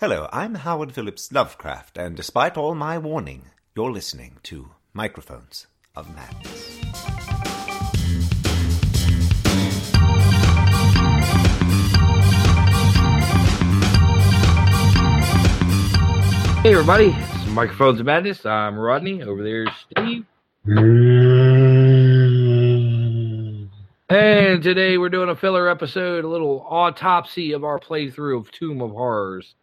Hello, I'm Howard Phillips Lovecraft, and despite all my warning, you're listening to Microphones of Madness. Hey everybody, it's Microphones of Madness. I'm Rodney. Over there's Steve. And today we're doing a filler episode, a little autopsy of our playthrough of Tomb of Horrors.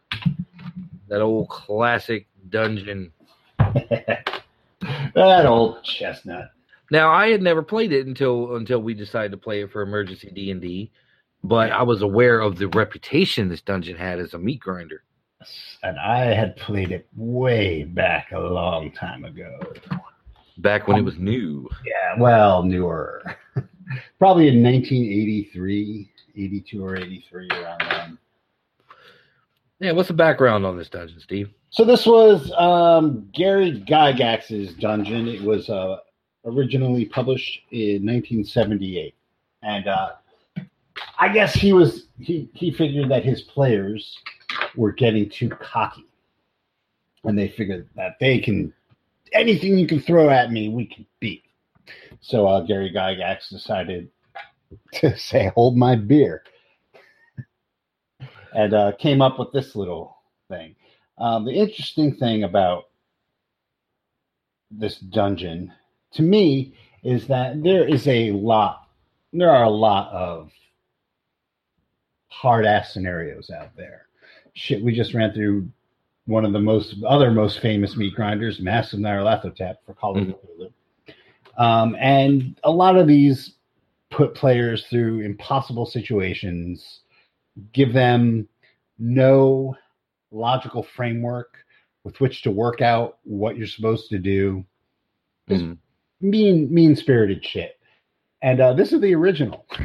That old classic dungeon. that old chestnut. Now I had never played it until until we decided to play it for emergency D and D, but I was aware of the reputation this dungeon had as a meat grinder. And I had played it way back a long time ago. Back when it was new. Yeah, well, newer. Probably in 1983, 82 or 83 around then. Yeah, what's the background on this dungeon, Steve? So this was um, Gary Gygax's dungeon. It was uh, originally published in 1978, and uh, I guess he was he he figured that his players were getting too cocky, and they figured that they can anything you can throw at me, we can beat. So uh, Gary Gygax decided to say, "Hold my beer," and uh, came up with this little thing. Um, the interesting thing about this dungeon, to me, is that there is a lot. There are a lot of hard ass scenarios out there. Shit, we just ran through one of the most other most famous meat grinders, Masks of Nyarlathotep for Call of. Cthulhu. Um, and a lot of these put players through impossible situations, give them no logical framework with which to work out what you're supposed to do. Mhm. mean, mean spirited shit. And uh, this is the original.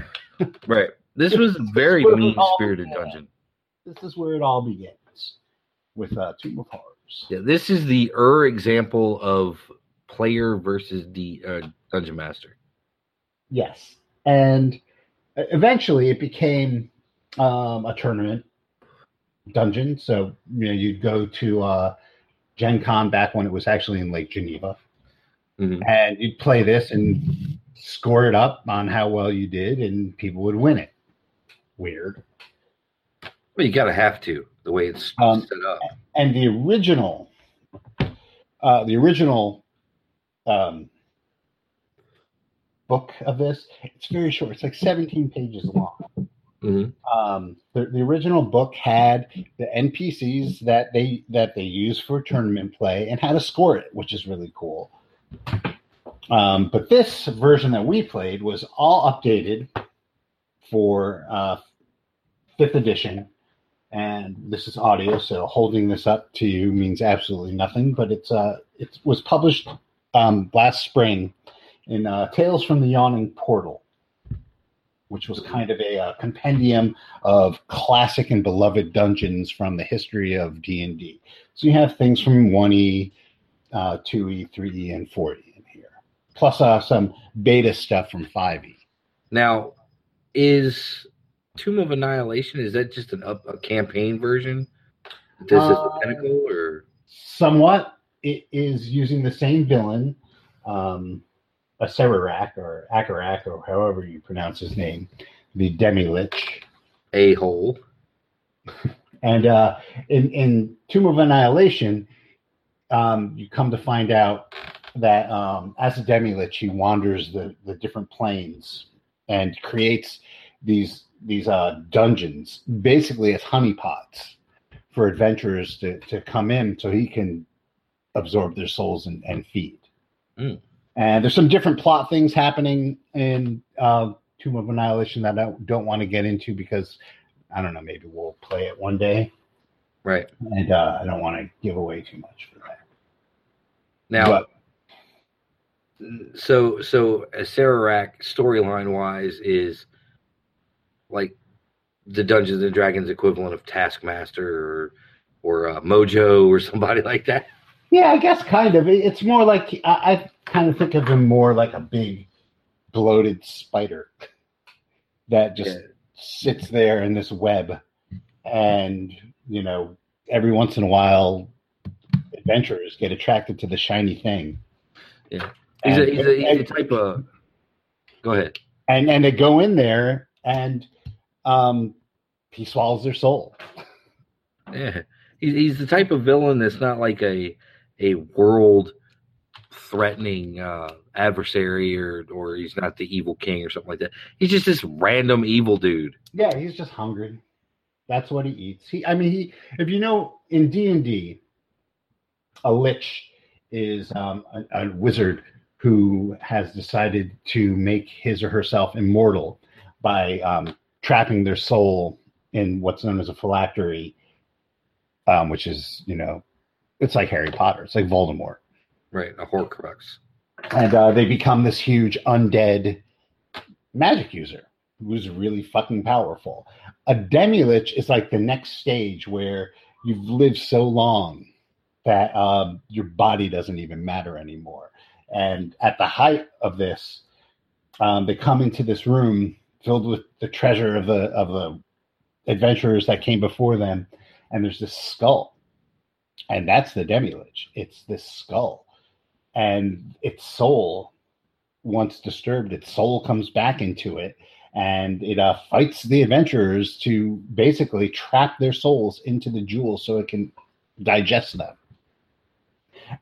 Right. This was a very mean spirited dungeon. This is where it all begins with uh, Tomb of Horrors. Yeah, this is the er example of player versus the uh, dungeon master. Yes. And e-, eventually it became um, a tournament dungeon. So, you know, you'd go to uh, Gen Con back when it was actually in Lake Geneva. Mhm. And you'd play this and score it up on how well you did, and people would win it. Weird. Well, you gotta have to the way it's Um, set up. and the original uh the original um book of this it's very short it's like 17 pages long Mhm. um the, the original book had the npcs that they that they use for tournament play and how to score it which is really cool um but this version that we played was all updated for uh fifth edition and this is audio, so holding this up to you means absolutely nothing. But it's uh, it was published um, last spring in uh, Tales from the Yawning Portal, which was kind of a uh, compendium of classic and beloved dungeons from the history of D and D. So you have things from one E, two E, three E, and four E in here, plus uh, some beta stuff from five E. Now, is Tomb of Annihilation is that just an up a campaign version? This is Uh, the pinnacle, or somewhat it is using the same villain um a or Akarak or however you pronounce his name the demi lich a hole? and uh in in tomb of annihilation um you come to find out that um as a demi lich he wanders the the different planes and creates these these uh dungeons basically as honeypots for adventurers to to come in so he can absorb their souls and, and feed. Mm. And there's some different plot things happening in uh, Tomb of Annihilation that I don't, want to get into because I don't know, maybe we'll play it one day, Right and uh, I don't want to give away too much for that. now, But so so a Sararak storyline wise is like the Dungeons and Dragons equivalent of Taskmaster or or uh, Mojo or somebody like that. Yeah, I guess kind of. It's more like I, I kind of think of him more like a big bloated spider that just Yeah. sits there in this web and you know every once in a while, adventurers get attracted to the shiny thing. Yeah. He's a, he's a, he's a type of. Go ahead. and and they go in there and um he swallows their soul Yeah, he's, he's the type of villain that's not like a a world threatening uh, adversary, or or he's not the evil king or something like that. He's just this random evil dude. yeah he's just hungry that's what he eats he i mean he if you know in d&d a lich is um, a, a wizard who has decided to make his or herself immortal by um, trapping their soul in what's known as a phylactery um, which is you know it's like harry potter it's like voldemort Right, a Horcrux. and uh, they become this huge undead magic user who's really fucking powerful. A demi-lich is like the next stage where you've lived so long that um, your body doesn't even matter anymore. And at the height of this, um, they come into this room filled with the treasure of the of the adventurers that came before them, and there's this skull, and that's the demi-lich. It's this skull and its soul once disturbed its soul comes back into it and it uh, fights the adventurers to basically trap their souls into the jewel so it can digest them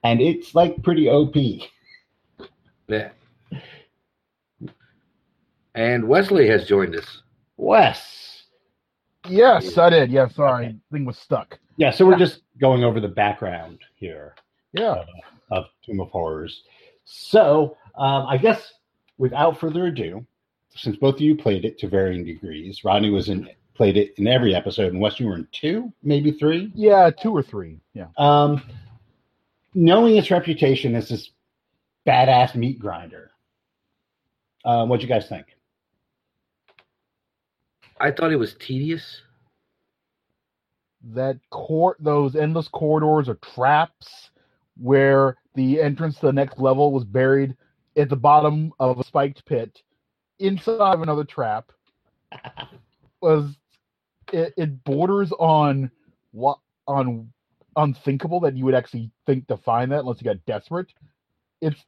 and it's like pretty op Yeah. And Wesley has joined us. wes Yes, I did. Yeah, sorry, thing was stuck. Yeah so we're just going over the background here Yeah, of Tomb of Horrors. So, um, I guess without further ado, since both of you played it to varying degrees, Rodney was in played it in every episode, and Wes, you were in two, maybe three. yeah, two or three. Yeah, Um, knowing its reputation as this badass meat grinder, uh, what'd you guys think? I thought it was tedious. That court, those endless corridors or traps where the entrance to the next level was buried at the bottom of a spiked pit inside of another trap was it, it borders on what on unthinkable that you would actually think to find that unless you got desperate. It's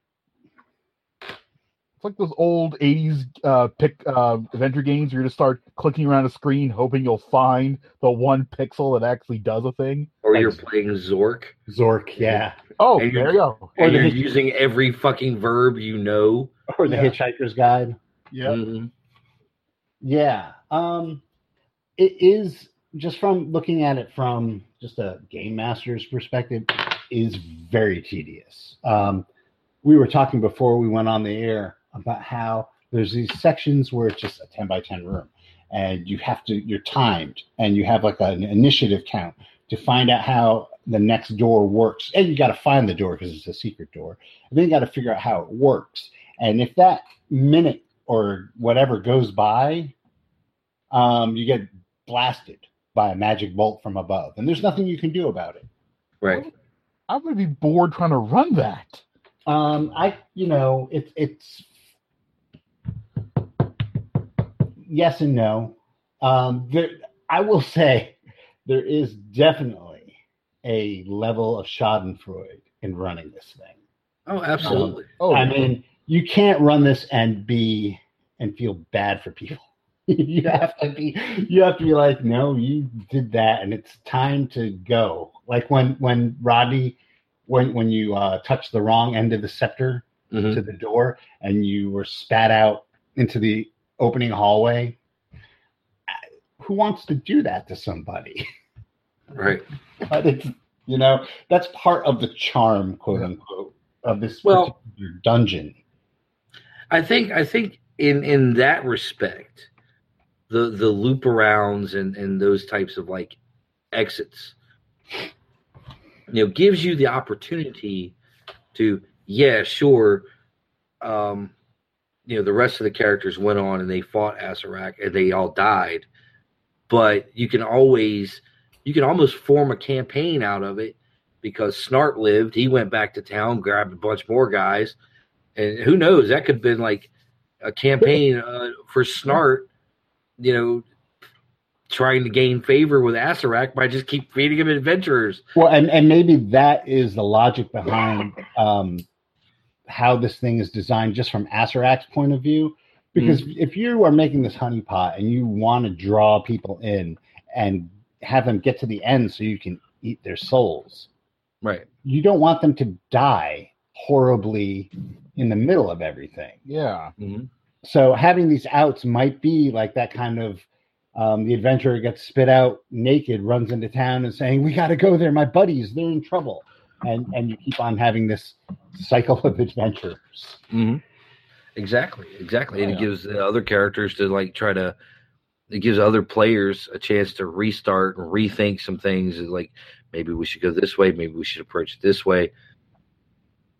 it's like those old '80s uh, pick uh, adventure games where you just start clicking around a screen, hoping you'll find the one pixel that actually does a thing. Or Like- you're playing Zork, Zork, yeah, Oh, And there you- you go. Or and you're hitch- using every fucking verb you know. or the Yeah. Hitchhiker's Guide. Yeah, Mhm. Yeah. Um it is just from looking at it from just a game master's perspective is very tedious. Um we were talking before we went on the air about how there's these sections where it's just a 10 by 10 room and you have to you're timed and you have like an initiative count to find out how the next door works and you got to find the door because it's a secret door and then you got to figure out how it works and if that minute or whatever goes by um, you get blasted by a magic bolt from above and there's nothing you can do about it Right. I'm gonna be bored trying to run that. Um, I, you know, it's it's yes and no. Um, there, I will say there is definitely a level of Schadenfreude in running this thing. Oh, absolutely. Oh, I mean, you can't run this and be and feel bad for people. you have to be you have to be like, no, you did that, and it's time to go. Like when when Rodney, when when you uh, touch the wrong end of the scepter Mhm. to the door and you were spat out into the opening hallway. Who wants to do that to somebody? Right. but it's you know that's part of the charm, quote unquote, of this Well- particular dungeon. I think I think in in that respect, the the loop arounds and and those types of like exits, you know, gives you the opportunity to yeah, sure, um, you know, the rest of the characters went on and they fought Acererak and they all died, but you can always you can almost form a campaign out of it because Snart lived. He went back to town, grabbed a bunch more guys, and who knows? That could have been like a campaign uh, for Snart, you know, trying to gain favor with Acererak by just keep feeding him adventurers. Well, and, and maybe that is the logic behind um, how this thing is designed, just from Acererak's point of view. Because if you are making this honeypot and you want to draw people in and have them get to the end so you can eat their souls, Right. you don't want them to die horribly in the middle of everything. Yeah. hmm So having these outs might be like that kind of um, the adventurer gets spit out naked, runs into town and saying, "We got to go there, my buddies, they're in trouble," and and you keep on having this cycle of adventures. hmm Exactly. Exactly. And it gives the other characters to like try to. It gives other players a chance to restart and rethink some things. Like maybe we should go this way. Maybe we should approach it this way.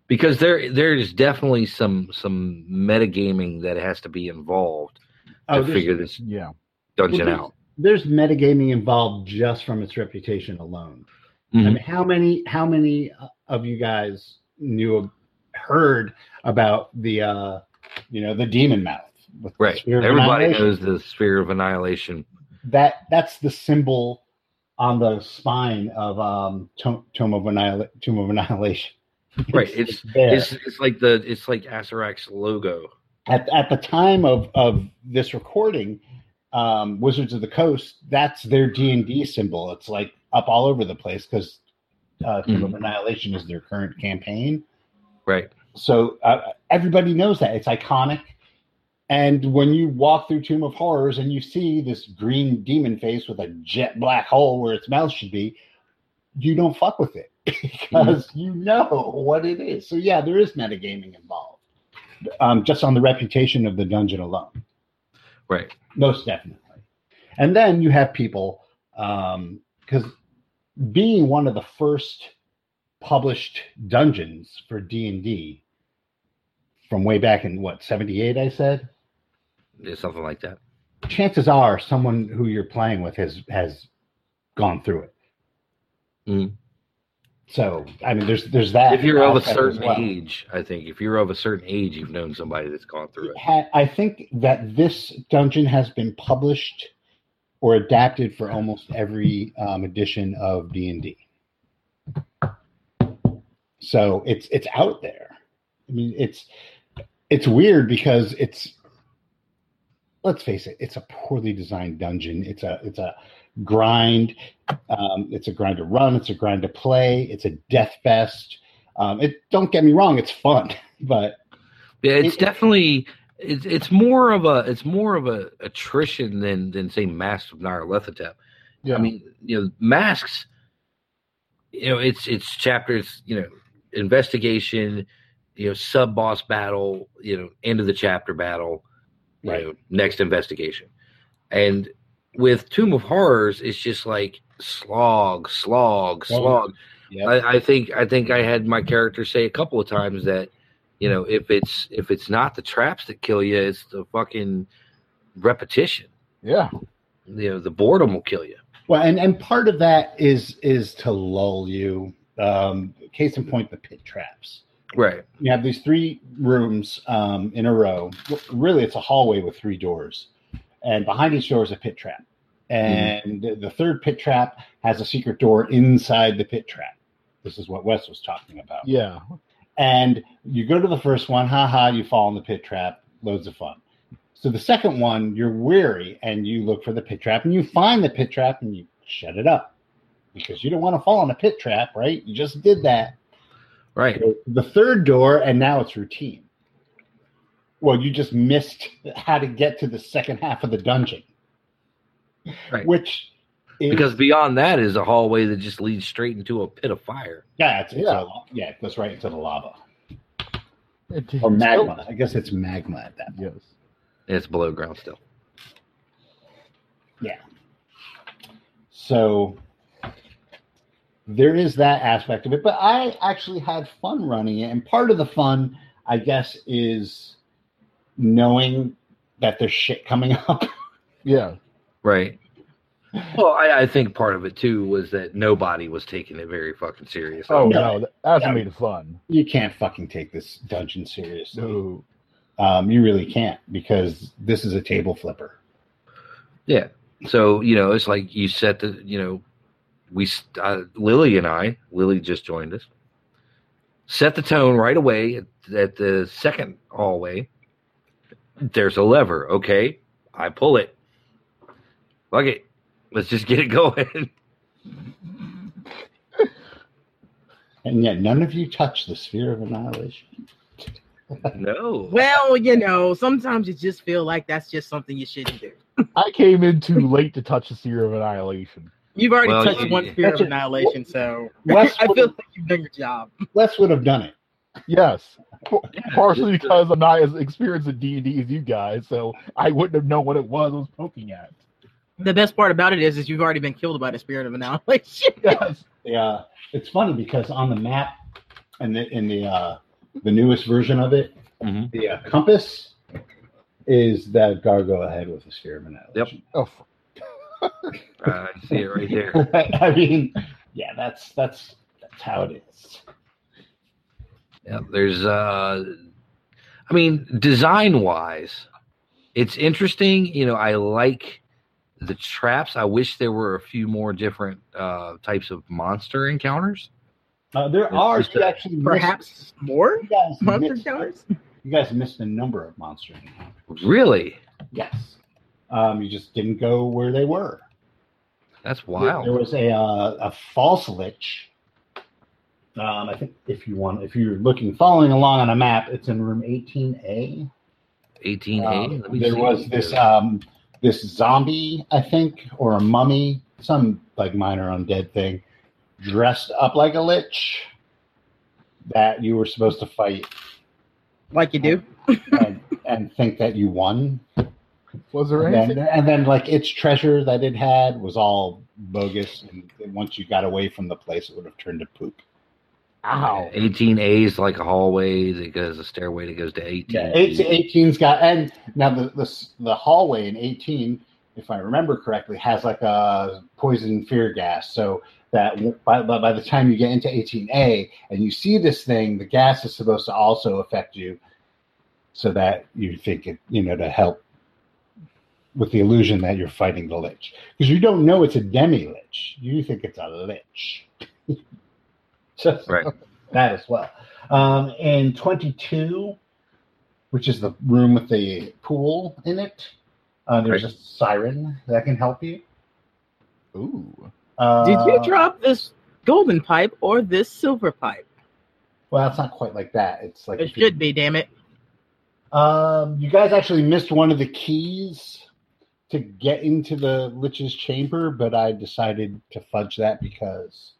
Because there, there is definitely some some metagaming that has to be involved to Oh, there's, figure this Yeah. dungeon Well, out. there's metagaming involved just from its reputation alone. I Mhm. mean, how many how many of you guys knew heard about the uh, you know the demon mouth? With Right. Sphere Everybody knows the sphere of annihilation. that that's the symbol on the spine of um Tome, Tome of Annihil- Tomb of Annihilation. Right. It's there. it's it's like the it's like Acererak's logo. at at the time of of this recording, um, Wizards of the Coast, that's their D and D symbol. It's like up all over the place because uh, of Annihilation is their current campaign. Right. So uh, everybody knows that it's iconic. And when you walk through Tomb of Horrors and you see this green demon face with a jet black hole where its mouth should be, you don't fuck with it because you know what it is. So yeah, there is metagaming involved, um, just on the reputation of the dungeon alone, Right. most definitely. And then you have people because being one of the first published dungeons for D and D from way back in what seventy eight, I said. Yeah, something like that. Chances are, someone who you're playing with has has gone through it. Mhm. So I mean, there's there's that. If you're of a certain well. age, I think if you're of a certain age, you've known somebody that's gone through it. I think that this dungeon has been published or adapted for almost every um, edition of D and D. So it's it's out there. I mean, it's it's weird because it's let's face it, it's a poorly designed dungeon. It's a it's a grind. Um, it's a grind to run. It's a grind to play. It's a death fest. Um, it don't get me wrong, it's fun, but Yeah, it's It- definitely it's it's more of a it's more of a attrition than than say Masks of Nyarlathotep. Yeah. I mean, you know, masks. You know, it's it's chapters. You know, investigation. You know, sub boss battle. You know, end of the chapter battle. You Right. know, next investigation, and with Tomb of Horrors, it's just like slog, slog, Oh, slog. yeah. I, I think I think I had my character say a couple of times that you know if it's if it's not the traps that kill you, it's the fucking repetition. yeah. You know, the boredom will kill you. Well, and, and part of that is is to lull you. Um, case in point, the pit traps. Right. You have these three rooms um, in a row. Really, it's a hallway with three doors, and behind each door is a pit trap. And the third pit trap has a secret door inside the pit trap. This is what Wes was talking about. Yeah. And you go to the first one, haha, you fall in the pit trap, loads of fun. So the second one, you're weary and you look for the pit trap and you find the pit trap and you shut it up because you don't want to fall in a pit trap, right? You just did that. Right. The third door, and now it's routine. Well, you just missed how to get to the second half of the dungeon, Right. which is, Because beyond that is a hallway that just leads straight into a pit of fire. yeah, it's, it's Yeah. A, yeah, it goes right into the lava or magma. I guess it's magma at that point. Yes. It's below ground still. Yeah. So there is that aspect of it, but I actually had fun running it, and part of the fun, I guess, is knowing that there's shit coming up. Yeah. Right. Well, I, I think part of it too was that nobody was taking it very fucking serious. Oh No. no, that's No. made it fun. you can't fucking take this dungeon seriously. No. Um, you really can't because this is a table flipper. Yeah. So you know, it's like you set the you know, we uh, Lily and I, Lily just joined us, set the tone right away at, at the second hallway. There's a lever. Okay, I pull it. Fuck it. Let's just get it going. And yet, none of you touch the sphere of annihilation. no. Well, you know, sometimes you just feel like that's just something you shouldn't do. I came in too late to touch the Sphere of Annihilation. You've already Well, touched you- one sphere of annihilation, so Wes I feel like you've done your job. Wes would have done it. Yes, P- partially because I'm not as experienced in D and D as you guys, so I wouldn't have known what it was I was poking at. The best part about it is, is you've already been killed by the spirit of annihilation. Yes, Yeah, it's funny because on the map and the, in the uh, the newest version of it, Mhm. the uh, compass is that gargoyle head with the sphere of annihilation. oh, Uh, I see it right there. I mean, yeah, that's that's that's how it is. Yeah, there's uh I mean, design wise, it's interesting. You know, I like the traps. I wish there were a few more different uh types of monster encounters. Uh, there It's are just a- actually missed- Perhaps more you guys monster missed, counters. you guys missed a number of monster encounters. Really? Yes, um, you just didn't go where they were. That's wild. There was a uh, a false lich. Um, I think if you want, if you're looking, following along on a map, it's in room 18A. 18A. Um, Let me there see. was this um, this zombie, I think, or a mummy, some like minor undead thing, dressed up like a lich that you were supposed to fight Like you do. and, and think that you won. was there And anything? then, and then, like its treasure that it had was all bogus, and once you got away from the place, it would have turned to poop. Ow! 18A is like a hallway that goes a stairway that goes to 18. Yeah, 18's got, and now the, the the hallway in 18, if I remember correctly, has like a poison fear gas. So that by, by by the time you get into 18A and you see this thing, the gas is supposed to also affect you, so that you think it, you know, to help with the illusion that you're fighting the lich, because you don't know it's a demi lich, you think it's a lich. So Right. that as well. Um, and 22, which is the room with the pool in it, uh, there's Right. a siren that can help you. Ooh, Uh, Did you drop this golden pipe or this silver pipe? Well, it's not quite like that. It's like It if you- should be, damn it. Um, you guys actually missed one of the keys to get into the Lich's chamber, but I decided to fudge that because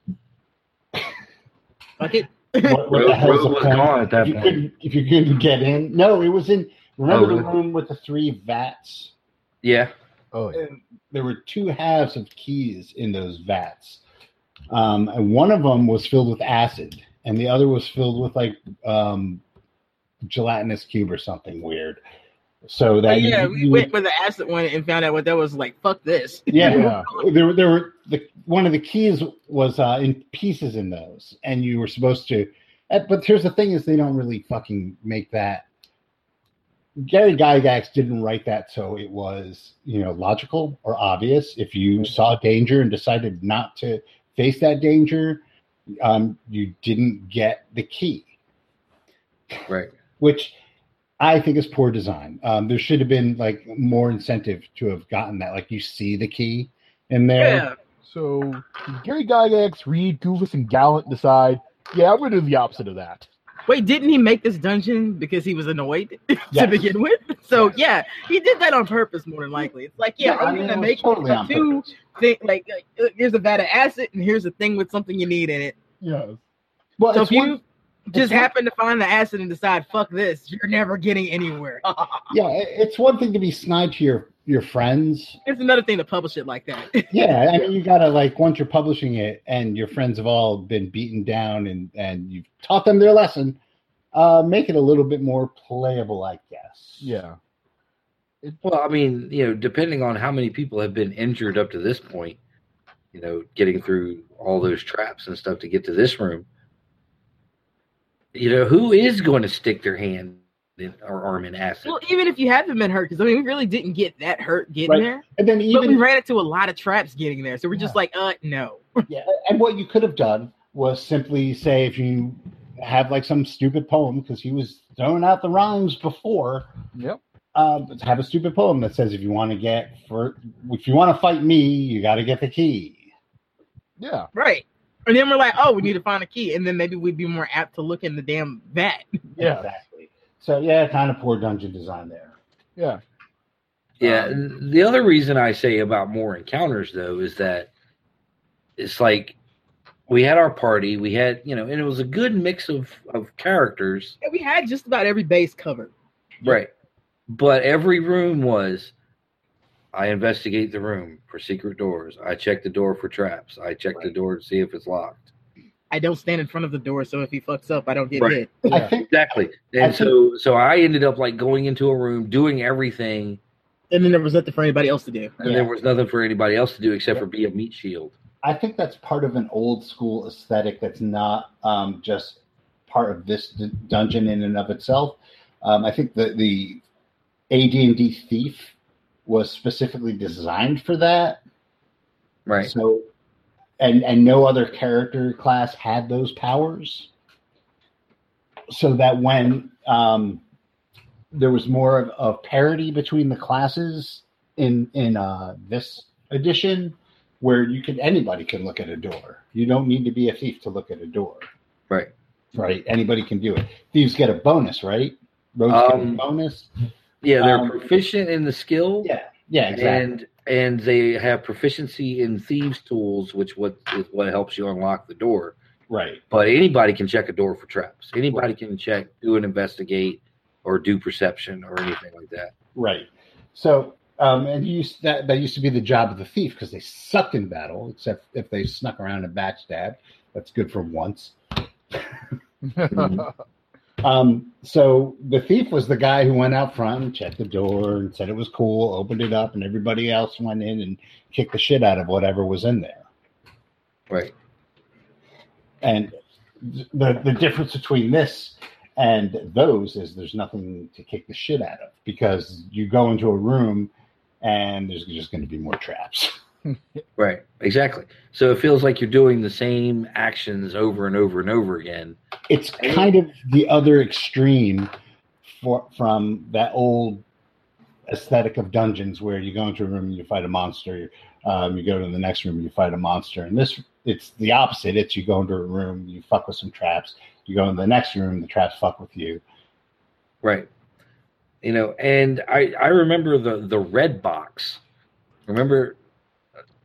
Fuck it. what, what the Road- hell's the was point? gone at that if you point. couldn't if you couldn't get in? No, it was in. Remember Oh, the room with the three vats? Yeah. oh yeah. And there were two halves of keys in those vats. Um, and one of them was filled with acid, and the other was filled with like um, gelatinous cube or something weird. So that But yeah, you- we you went with the acid one and found out what that was like. Fuck this. yeah, Yeah. there were there were the one of the keys was uh, in pieces in those, and you were supposed to. But here's the thing: is they don't really fucking make that. Gary Gygax didn't write that so it was you know logical or obvious. If you saw danger and decided not to face that danger, um, you didn't get the key Right. which I think is poor design. Um, there should have been like more incentive to have gotten that. Like you see the key in there. Yeah. So Gary Gygax, Reed, Goofus, and Gallant decide, yeah, I'm going to do the opposite of that. Wait, didn't he make this dungeon because he was annoyed to begin with? So yeah, he did that on purpose, more than likely. It's like, yeah, I I'm mean, gonna make totally a on two purpose. thing like, like uh, here's a vat of acid and here's a thing with something you need in it. Yeah. Well, So it's if you one- just one- happen to find the acid and decide, fuck this, you're never getting anywhere. yeah, it's one thing to be snide to your your friends. it's another thing to publish it like that. Yeah, I mean, you gotta like once you're publishing it and your friends have all been beaten down and and you've taught them their lesson. Uh, make it a little bit more playable, I guess. Yeah. Well, I mean, you know, depending on how many people have been injured up to this point, you know, getting through all those traps and stuff to get to this room, you know, who is going to stick their hand in, or arm in acid. Well, even if you haven't been hurt, because I mean, we really didn't get that hurt getting Right. there, And then but we ran into a lot of traps getting there. So we're just like, uh, no. Yeah, and what you could have done was simply say if you have like some stupid poem because he was throwing out the rhymes before. Yep. Um, have a stupid poem that says if you want to get for if you want to fight me, you got to get the key. Yeah. Right. And then we're like, oh, we need to find a key, and then maybe we'd be more apt to look in the damn vat. Yeah. exactly. So yeah, kind of poor dungeon design there. Yeah. Yeah, Um, the other reason I say about more encounters though is that it's like we had our party, we had you know, and it was a good mix of of characters, And we had just about every base covered. right? But every room was I investigate the room for secret doors. I check the door for traps. I check the door to see if it's locked. I don't stand in front of the door, so if he fucks up, I don't get Right. hit. Yeah. think Exactly. And think- so so I ended up like going into a room, doing everything, And then there was nothing for anybody else to do. and Yeah. there was nothing for anybody else to do except for be a meat shield. I think that's part of an old school aesthetic that's not um, just part of this d- dungeon in and of itself. Um, I think the the AD&D thief was specifically designed for that. Right. So, and and no other character class had those powers, so that when um, there was more of, of parity between the classes in in uh, this edition, where you can anybody can look at a door. You don't need to be a thief to look at a door. Right. Right. Anybody can do it. Thieves get a bonus, right? Rogues get a Um, bonus. Yeah, they're Um, proficient in the skill. Yeah. Yeah. Exactly. and and they have proficiency in thieves tools, which what is what helps you unlock the door. right. But anybody can check a door for traps. Anybody can check, do an investigate, or do perception or anything like that. Right. So, um, and you used, that that used to be the job of the thief because they sucked in battle, except if they snuck around and backstabbed. That's good for once. Um, so the thief was the guy who went out front and checked the door and said it was cool, opened it up, and everybody else went in and kicked the shit out of whatever was in there. Right. And the the difference between this and those is there's nothing to kick the shit out of because you go into a room and there's just going to be more traps. Right. Exactly. So it feels like you're doing the same actions over and over and over again. It's kind of the other extreme for from that old aesthetic of dungeons where you go into a room and you fight a monster. Um, you go to the next room and you fight a monster. And this, it's the opposite. It's you go into a room, you fuck with some traps. You go into the next room, the traps fuck with you. Right. You know, and I I remember the the red box. Remember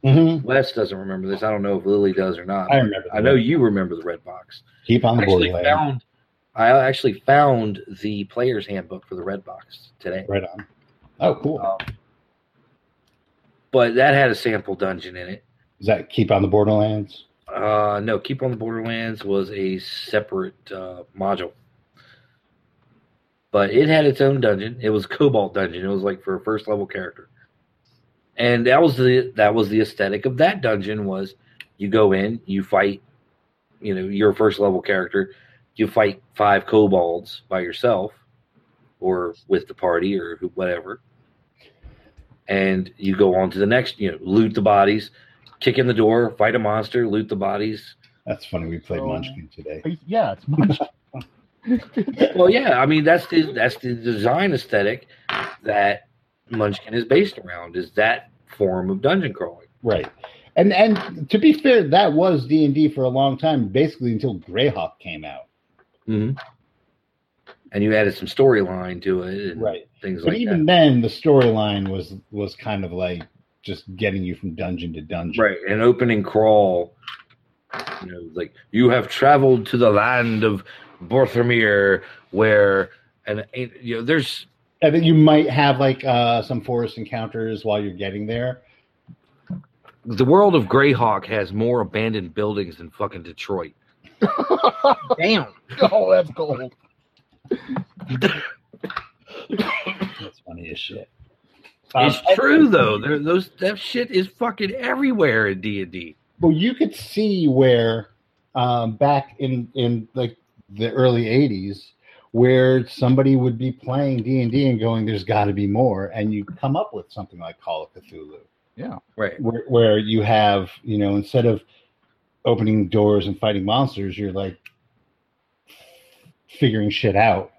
Mm-hmm. Wes doesn't remember this. I don't know if Lily does or not. I remember. I know you remember the red box. Keep on the board. actually found I actually found the player's handbook for the red box today. Right on. Oh, cool. Um, but that had a sample dungeon in it. Is that keep on the Borderlands? Uh, no, Keep on the Borderlands was a separate uh, module. But it had its own dungeon. It was Kobold dungeon. It was like for a first level character. And that was the that was the aesthetic of that dungeon was you go in, you fight, you know, your first level character, you fight five kobolds by yourself or with the party or who- whatever. And you go on to the next, you know, loot the bodies, kick in the door, fight a monster, loot the bodies. That's funny. We played Oh. Munchkin today. yeah, it's munchkin Well, yeah, I mean that's the that's the design aesthetic that Munchkin is based around is that form of dungeon crawling. Right. And and to be fair, that was D and D for a long time, basically until Greyhawk came out. Mm-hmm. And you added some storyline to it, and Right. Things But like even that. then, the storyline was was kind of like just getting you from dungeon to dungeon. Right, an opening crawl. You know, like you have traveled to the land of Borthomir, where and you know there's And then you might have like uh, some forest encounters while you're getting there. the world of Greyhawk has more abandoned buildings than fucking Detroit. Damn. oh, that's cold. That's funny as shit. Um, It's true though. There, those that shit is fucking everywhere in D and D. Well, you could see where um, back in in like the early '80s, where somebody would be playing D and D and going, "There's got to be more," and you come up with something like Call of Cthulhu, Yeah. Right. where, where you have, you know, instead of opening doors and fighting monsters, you're like figuring shit out.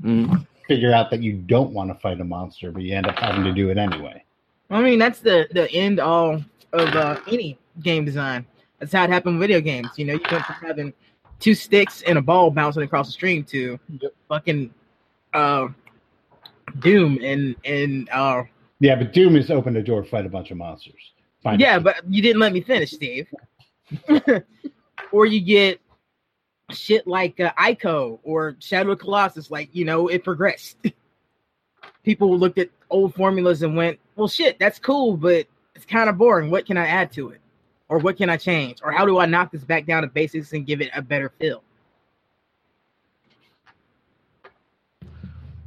Mhm. Figure out that you don't want to fight a monster, but you end up having to do it anyway. I mean, that's the the end all of uh, any game design. That's how it happened with video games. You know, you went from having two sticks and a ball bouncing across the stream to Yep. fucking uh, Doom and and uh, Yeah, but Doom is open the door, fight a bunch of monsters. Find yeah, but you didn't let me finish, Steve. or you get shit like uh, Ico or Shadow of Colossus. Like you know, it progressed. People looked at old formulas and went, "Well, shit, that's cool, but it's kind of boring. What can I add to it, or what can I change, or how do I knock this back down to basics and give it a better feel?"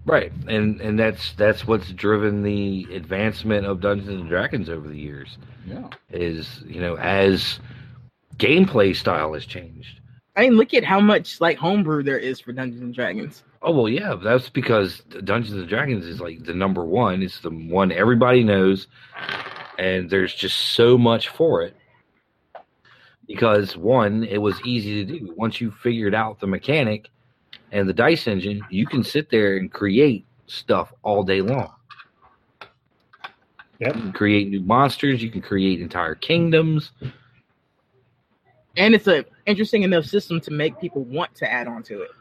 Right, and and that's that's what's driven the advancement of Dungeons and Dragons over the years. Yeah. Is you know as gameplay style has changed. I mean, look at how much like homebrew there is for Dungeons and Dragons. Oh well, yeah, that's because Dungeons and Dragons is like the number one. It's the one everybody knows, and there's just so much for it. Because one, it was easy to do. Once you figured out the mechanic and the dice engine, you can sit there and create stuff all day long. Yep. You can create new monsters. You can create entire kingdoms. And it's a interesting enough system to make people want to add on to it.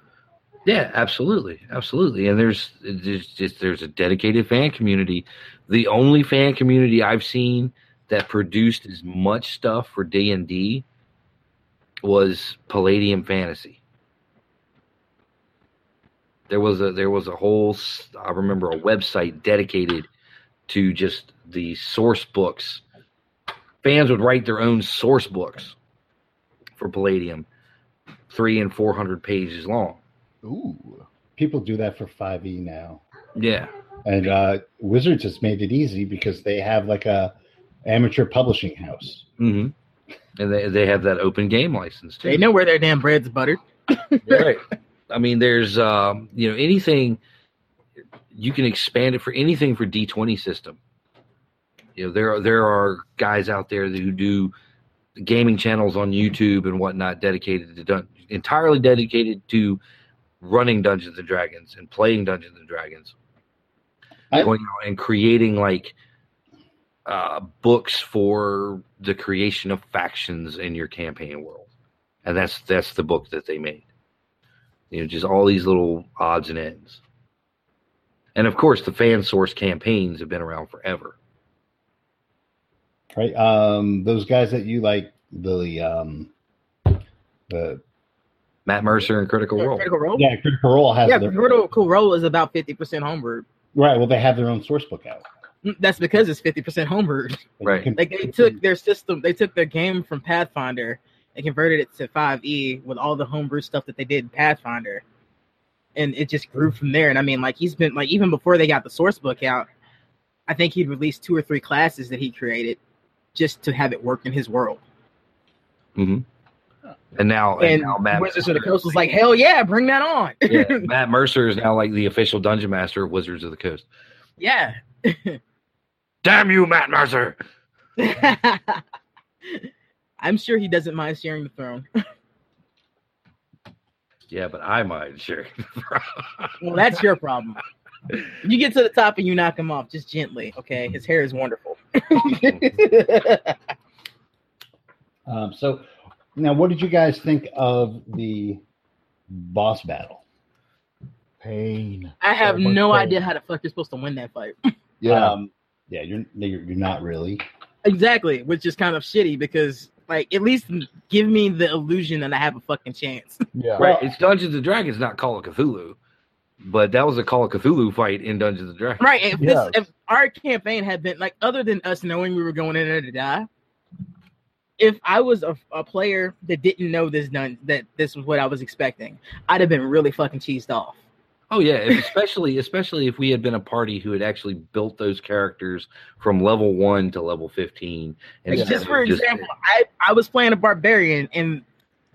Yeah, absolutely, absolutely. And there's there's just there's a dedicated fan community. The only fan community I've seen that produced as much stuff for D and D was Palladium Fantasy. There was a there was a whole I remember a website dedicated to just the source books. Fans would write their own source books for Palladium, three and four hundred pages long. Ooh. people do that for 5e now. Yeah. And uh, Wizards has made it easy because they have like a amateur publishing house. hmm And they they have that open game license too. They know where their damn bread's buttered. right. I mean, there's um, you know anything you can expand it for anything for D twenty system. You know there are there are guys out there who do gaming channels on YouTube and whatnot dedicated to dun- entirely dedicated to running Dungeons and Dragons and playing Dungeons and Dragons, I- going out and creating like uh, books for the creation of factions in your campaign world, and that's that's the book that they made. You know, just all these little odds and ends, and of course, the fan source campaigns have been around forever. right? Um, those guys that you like, the um, the Matt Mercer and Critical Role. Critical Role. yeah, Critical Role has Yeah, their Critical Role is about fifty percent homebrew. right. Well, they have their own source book out. Mm, That's because it's fifty percent homebrew. Right. Like they took their system, they took their game from Pathfinder and converted it to 5e with all the homebrew stuff that they did in Pathfinder, and it just grew from there. And I mean, like he's been like even before they got the source book out, I think he'd released two or three classes that he created just to have it work in his world. Mm-hmm. And now, and, And now Matt Wizards of the Mercer- Coast was like, hell yeah, bring that on. yeah, Matt Mercer is now like the official dungeon master of Wizards of the Coast. yeah. Damn you, Matt Mercer! I'm sure he doesn't mind sharing the throne. Yeah, but I might sure. Well, that's your problem. You get to the top and you knock him off just gently. Okay, his hair is wonderful. Um, so now, what did you guys think of the boss battle? Pain. I have no pain. idea how the fuck you're supposed to win that fight. Yeah. Um, yeah, you're you're you're not really. exactly, which is kind of shitty because, like, at least give me the illusion that I have a fucking chance. yeah. right, it's Dungeons and Dragons, not Call of Cthulhu. But that was a Call of Cthulhu fight in Dungeons and Dragons. right? If, Yes. this, if our campaign had been like, other than us knowing we were going in there to die, if I was a, a player that didn't know this done that this was what I was expecting, I'd have been really fucking cheesed off. Oh yeah, especially especially if we had been a party who had actually built those characters from level one to level fifteen. Like, just of for example, I, I was playing a barbarian and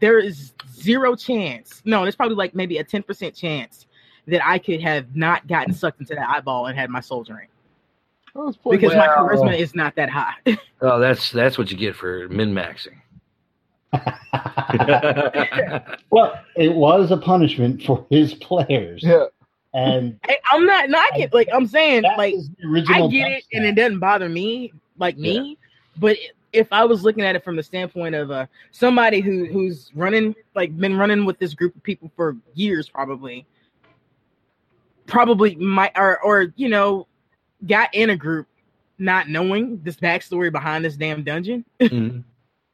there is zero chance. No, there's probably like maybe a 10% chance that I could have not gotten sucked into that eyeball and had my soul drained That was played because my charisma is not that high. Oh, that's that's what you get for min maxing. well, it was a punishment for his players, yeah. and Hey, I'm not knocking. Like I'm saying, like original. I get it, and it doesn't bother me like me. But if I was looking at it from the standpoint of uh, somebody who who's running, like been running with this group of people for years, probably, probably might or or you know, got in a group not knowing this backstory behind this damn dungeon, Mhm.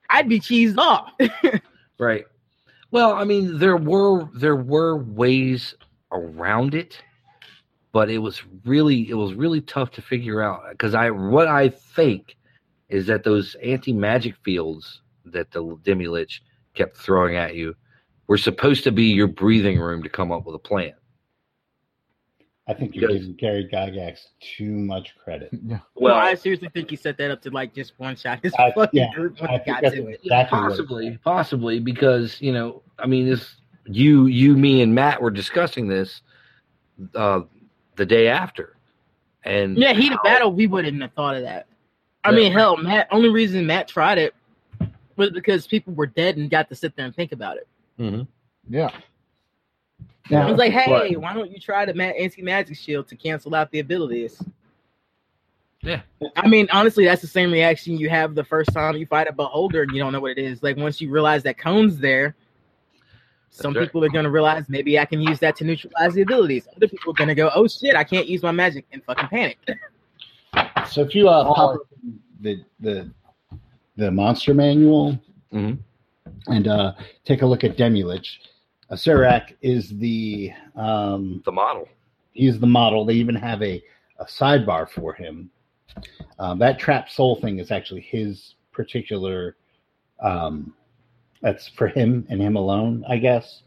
I'd be cheesed off. Right. Well, I mean, there were there were ways around it, but it was really it was really tough to figure out because I what I think is that those anti magic fields that the Demi Lich kept throwing at you were supposed to be your breathing room to come up with a plan. I think you're Because- giving Gary Gygax too much credit. Yeah. well, I seriously think he set that up to like just one shot his I- fucking yeah, group when I he got to it. exactly what it possibly possibly because you know i mean this you you me and matt were discussing this uh the day after and Yeah, heat of how- battle, we wouldn't have thought of that. I mean, hell, Matt. Only reason Matt tried it was because people were dead and got to sit there and think about it. Mhm. Yeah. I was like, hey, Right. why don't you try the anti magic shield to cancel out the abilities? Yeah. I mean, honestly, that's the same reaction you have the first time you fight a beholder and you don't know what it is. Like once you realize that cone's there, some right. people are gonna realize maybe I can use that to neutralize the abilities. Other people are gonna go, oh shit, I can't use my magic and fucking panic. so if you uh, Oh. pop up the the the monster manual Mhm. and uh, take a look at Demilich, uh, Acererak is the um, the model he's the model. They even have a, a sidebar for him. Um, that trap soul thing is actually his particular. Um, that's for him and him alone, I guess.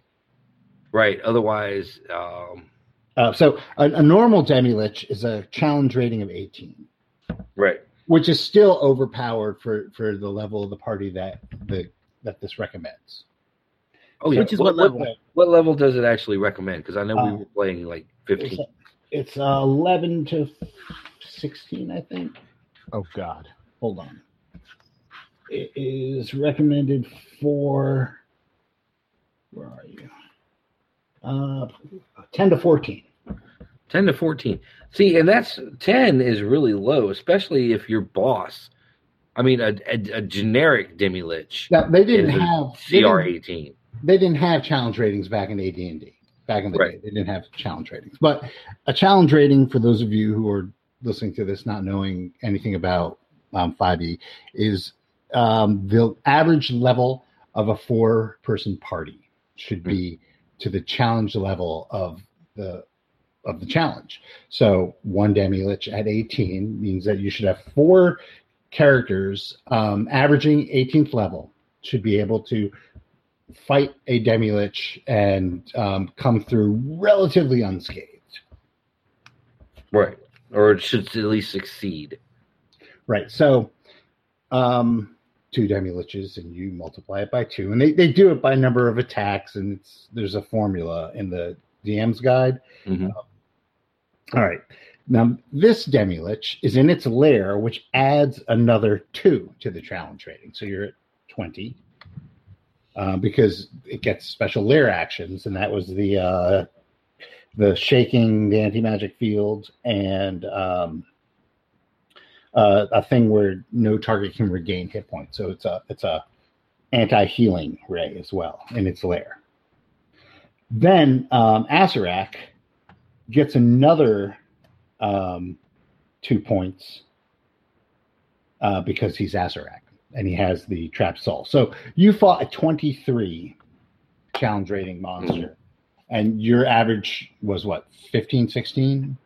right otherwise um Uh, so a, a normal Demilich is a challenge rating of 18, right which is still overpowered for, for the level of the party that the that this recommends. Oh yeah Which is what level? what level does it actually recommend because i know we Uh, were playing like It's, 15 it's uh, 11 to 16, I think. Oh God. Hold on. It is recommended for. Where are you? Uh, 10 to 14. 10 to 14 see and that's 10 is really low especially if your boss i mean a, a, a generic demi lich Now they didn't is a have they didn't, cr18 they didn't have challenge ratings back in AD&D. Back in the Right. day, they didn't have challenge ratings. But a challenge rating for those of you who are listening to this, not knowing anything about um, 5e, is um, the average level of a four-person party should be to the challenge level of the of the challenge. So one demi-lich at 18 means that you should have four characters um, averaging 18th level should be able to fight a demi-lich and um, come through relatively unscathed. right or it should at least succeed Right. So um, two demi-liches and you multiply it by two. And they, they do it by number of attacks and it's there's a formula in the DM's guide. Mhm. All right. Now, this Demi-Lich is in its lair, which adds another two to the challenge rating. So you're at 20 uh, because it gets special lair actions, and that was the uh, the shaking, the anti magic field, and um, uh, a thing where no target can regain hit points. So it's a it's a anti healing ray as well in its lair. Then um, Acererak gets another um, two points uh, because he's Acererak and he has the trap soul. So you fought a 23 challenge rating monster, and your average was what 15, 16?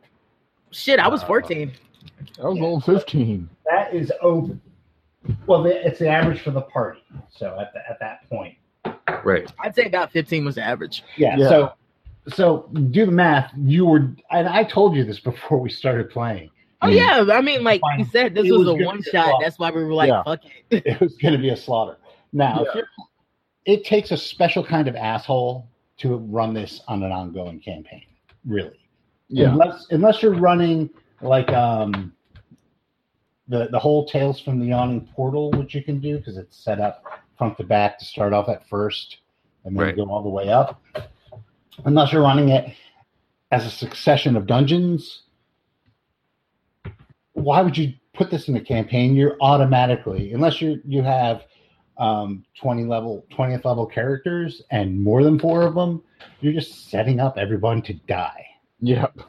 Shit, I was Uh, 14. That was old 15. That is over. Well, the, it's the average for the party. So at the, at that point, right I'd say about 15 was the average. yeah, Yeah. So so do the math. You were, and I told you this before we started playing. Oh yeah, I mean, like you said, this was, was a one shot. That's why we were like, Yeah. fuck it. it was going to be a slaughter. Now, if Yeah. it takes a special kind of asshole to run this on an ongoing campaign really. Yeah. Unless unless you're running like um the the whole Tales from the Yawning Portal, which you can do because it's set up front to back to start off at first and then Right. go all the way up. Unless you're running it as a succession of dungeons, why would you put this in a campaign? You're automatically, unless you you have um, 20 level 20th level characters and more than four of them, you're just setting up everyone to die. Yep.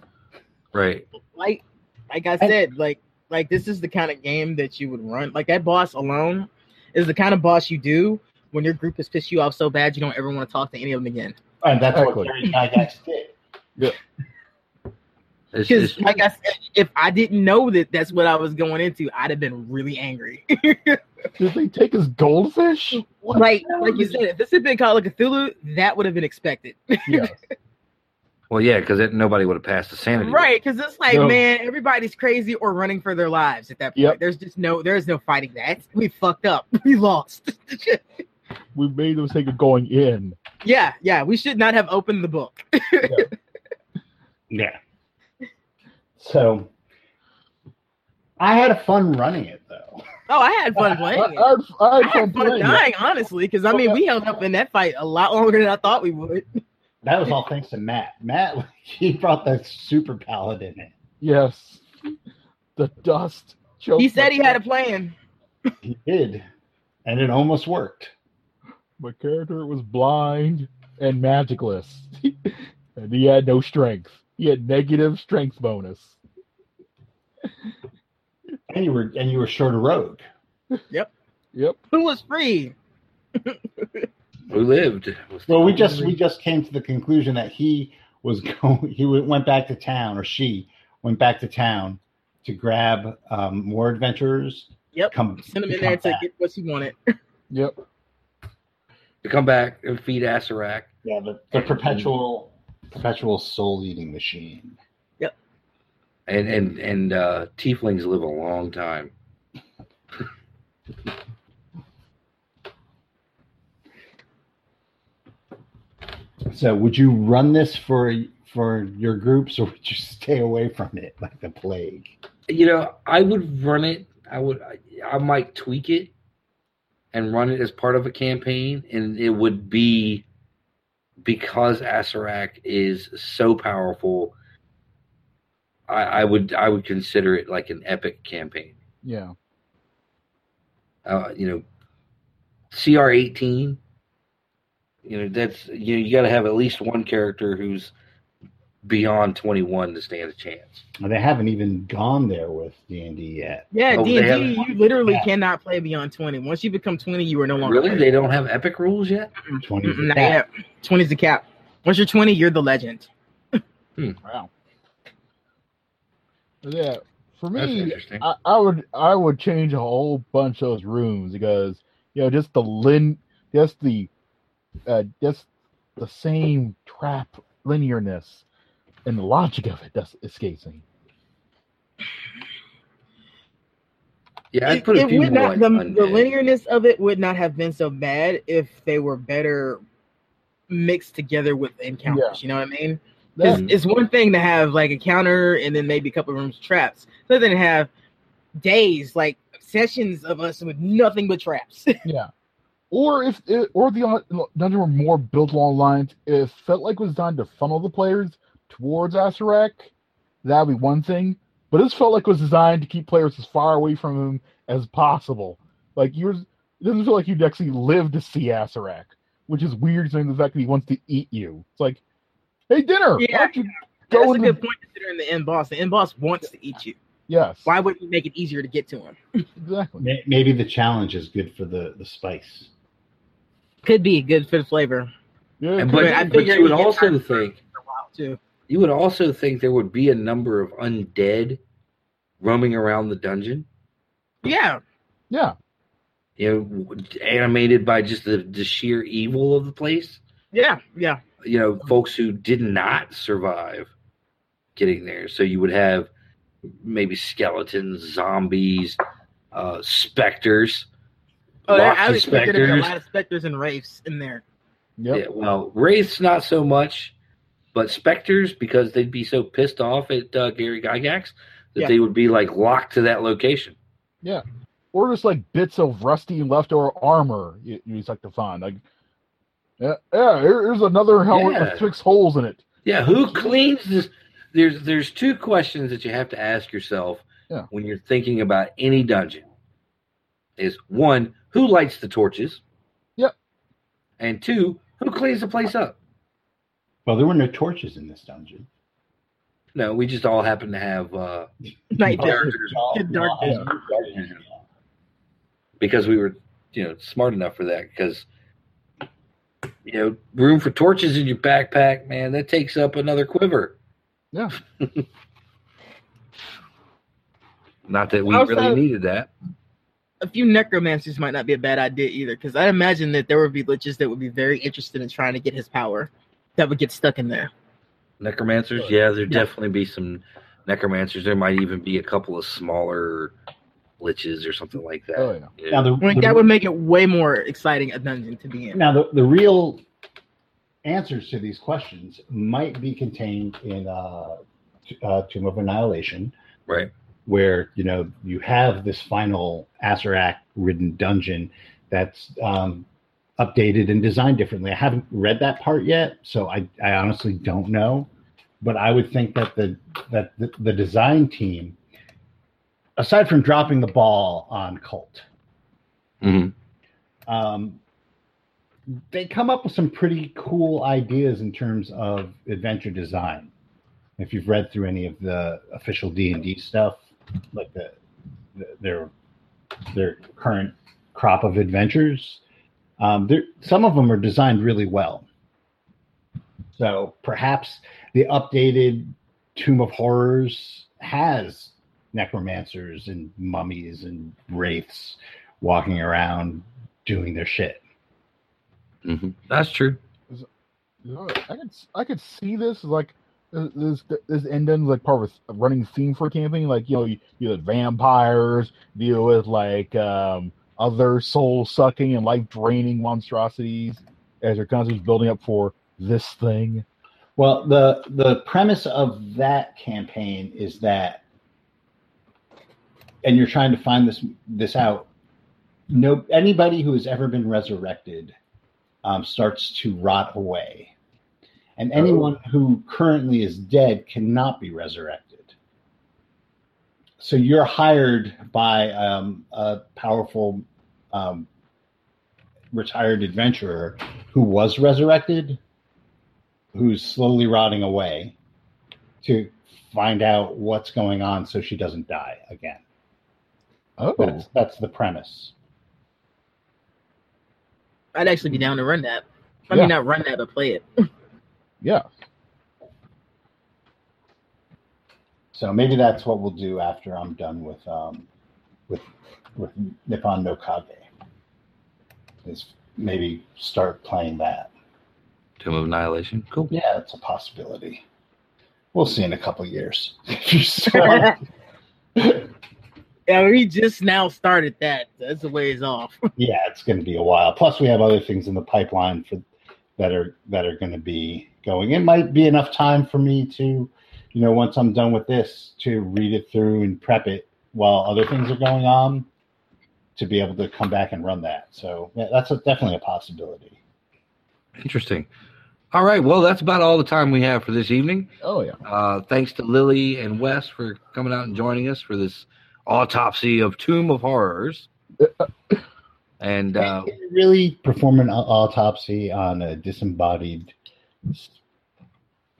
Right. like like I said, like like this is the kind of game that you would run. Like that boss alone is the kind of boss you do when your group has pissed you off so bad you don't ever want to talk to any of them again. And that's Exactly. what Gary Gygax did. It's, Because like I said, if I didn't know that that's what I was going into, I'd have been really angry. Did they take his goldfish? like like you said, if this had been Call of Cthulhu, that would have been expected. Yes. well, yeah, because nobody would have passed the sanity. Right, because it's like, No. man, everybody's crazy or running for their lives at that point. Yep. There's just no, there's no fighting that. We fucked up. We lost. We made the mistake of going in. yeah, yeah. We should not have opened the book. Yeah. So I had a fun running it though. oh, I had fun I, playing it. I, I I had had fun fun playing it. dying, honestly, because I mean, Okay. we held up in that fight a lot longer than I thought we would. That was all thanks to Matt. Matt he brought the super paladin in. Yes. The dust. choked He said he had a plan. He did. And it almost worked. My character was blind and magicless. and he had no strength. He had negative strength bonus. And you were and you were short a rogue. Yep. Yep. Who was free? Who lived? Well, we just we just came to the conclusion that he was going. He went back to town, or she went back to town to grab um, more adventurers. Yep. Come Send him in come there to back. get what he wanted. Yep. to come back and feed Acererak. Yeah, the, the perpetual perpetual soul eating machine. And and and uh, tieflings live a long time. So, would you run this for for your groups, or would you stay away from it like the plague? You know, I would run it. I would. I, I might tweak it and run it as part of a campaign, and it would be because Acererak is so powerful. I, I would I would consider it like an epic campaign. Yeah. uh, you know, CR eighteen. You know that's you know, you got to have at least one character who's beyond twenty one to stand a chance. Well, they haven't even gone there with D and D yet. Yeah, Oh, D they and D, you literally Yeah. cannot play beyond twenty. Once you become twenty, you are no longer. Really, they don't have epic rules yet. Twenty. Not yet. Twenty's the cap. Once you're twenty, you're the legend. Wow. But yeah. For me. I, I would I would change a whole bunch of those rooms because you know just the lin just the uh just the same trap linearness and the logic of it just escapes me. yeah, I'd It- put a it few would not, the, the linearness of it would not have been so bad if they were better mixed together with encounters. You know what I mean? 'Cause That, mm-hmm. it's one thing to have like a counter and then maybe a couple of rooms of traps. Other than have days like sessions of us with nothing but traps. yeah. Or if it, or the dungeon were more built along lines, it felt like it was designed to funnel the players towards Acererak, that would be one thing. But this felt like it was designed to keep players as far away from him as possible. Like yours, it doesn't feel like you'd actually live to see Acererak, which is weird. Saying the fact that he wants to eat you. It's like, hey, dinner. Yeah. Why don't you That's go a in good the point considering the end boss. The end boss wants to eat you. yes? Why wouldn't you make it easier to get to him? Exactly. Maybe the challenge is good for the the spice. Could be good for the flavor. Yeah, And, but, But I but you would also think For a while too. you would also think there would be a number of undead roaming around the dungeon. Yeah. yeah. You know, animated by just the, the sheer evil of the place. Yeah. Yeah. You know, folks who did not survive getting there. So you would have maybe skeletons, zombies, uh, specters. Oh, lots I was expecting there a lot of specters and wraiths in there. Yep. Yeah, well, wraiths not so much, But specters, because they'd be so pissed off at uh, Gary Gygax that Yeah. they would be like locked to that location. Yeah, or just like bits of rusty leftover armor you, you just like to find. Like, yeah, yeah here's another helmet Yeah. with six holes in it. Yeah, who cleans this? There's there's two questions that you have to ask yourself Yeah. when you're thinking about any dungeon. Is one, who lights the torches? Yep. And two, who cleans the place up? Well, there were no torches in this dungeon. No, we just all happen to have uh, Night vision. characters Good dark because we were, you know, smart enough for that. Because you know, room for torches in your backpack, man, that takes up another quiver. Yeah. Not that we Also- really needed that. A few necromancers might not be a bad idea either, because I imagine that there would be liches that would be very interested in trying to get his power that would get stuck in there. Necromancers, yeah, there'd Yeah. definitely be some necromancers. There might even be a couple of smaller liches or something like that. Oh yeah. Yeah. Now the, I mean, the- that would make it way more exciting a dungeon to be in. now the, the real answers to these questions might be contained in uh, uh, Tomb of Annihilation, Right. where you know you have this final Acererak ridden dungeon that's um, updated and designed differently. I haven't read that part yet, so I, I honestly don't know. But I would think that the that the, the design team, aside from dropping the ball on Cult, hmm um, they come up with some pretty cool ideas in terms of adventure design. If you've read through any of the official D and D stuff, like the, the their their current crop of adventures, um, some of them are designed really well. So perhaps the updated Tomb of Horrors has necromancers and mummies and wraiths walking around doing their shit. hmm That's true. I could I could see this like this this ending like part of a running theme for camping. Like you know you, you had vampires deal with like um, other soul sucking and life draining monstrosities as you're constantly building up for this thing. Well, the the premise of that campaign is that, and you're trying to find this this out. No, anybody who has ever been resurrected um, starts to rot away, and anyone who currently is dead cannot be resurrected. So you're hired by um, a powerful um, retired adventurer who was resurrected who's slowly rotting away to find out what's going on so she doesn't die again. Oh, That's, that's the premise. I'd actually be down to run that. I Yeah. mean, not run that, but play it. yeah. So maybe that's what we'll do after I'm done with um, with with Nippon no Kage. Is maybe start playing that. Tomb of Annihilation. Cool. Yeah, that's a possibility. We'll see in a couple years. If Yeah, we just now started that. That's a ways off. yeah, it's going to be a while. Plus, we have other things in the pipeline for that are that are going to be going. It might be enough time for me to, you know, once I'm done with this, to read it through and prep it while other things are going on, to be able to come back and run that. So yeah, that's a, definitely a possibility. Interesting. All right. Well, that's about all the time we have for this evening. Oh yeah. Uh, thanks to Lily and Wes for coming out and joining us for this autopsy of Tomb of Horrors. And uh, really perform an autopsy on a disembodied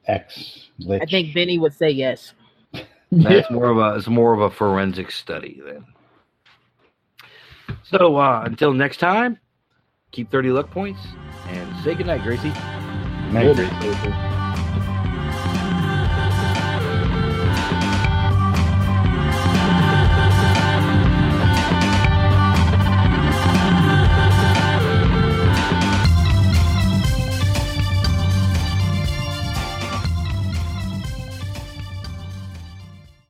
ex lich. I think Benny would say yes. that's more of a it's more of a forensic study then. So uh, until next time, keep thirty luck points and say goodnight, Gracie. Maybe. Good.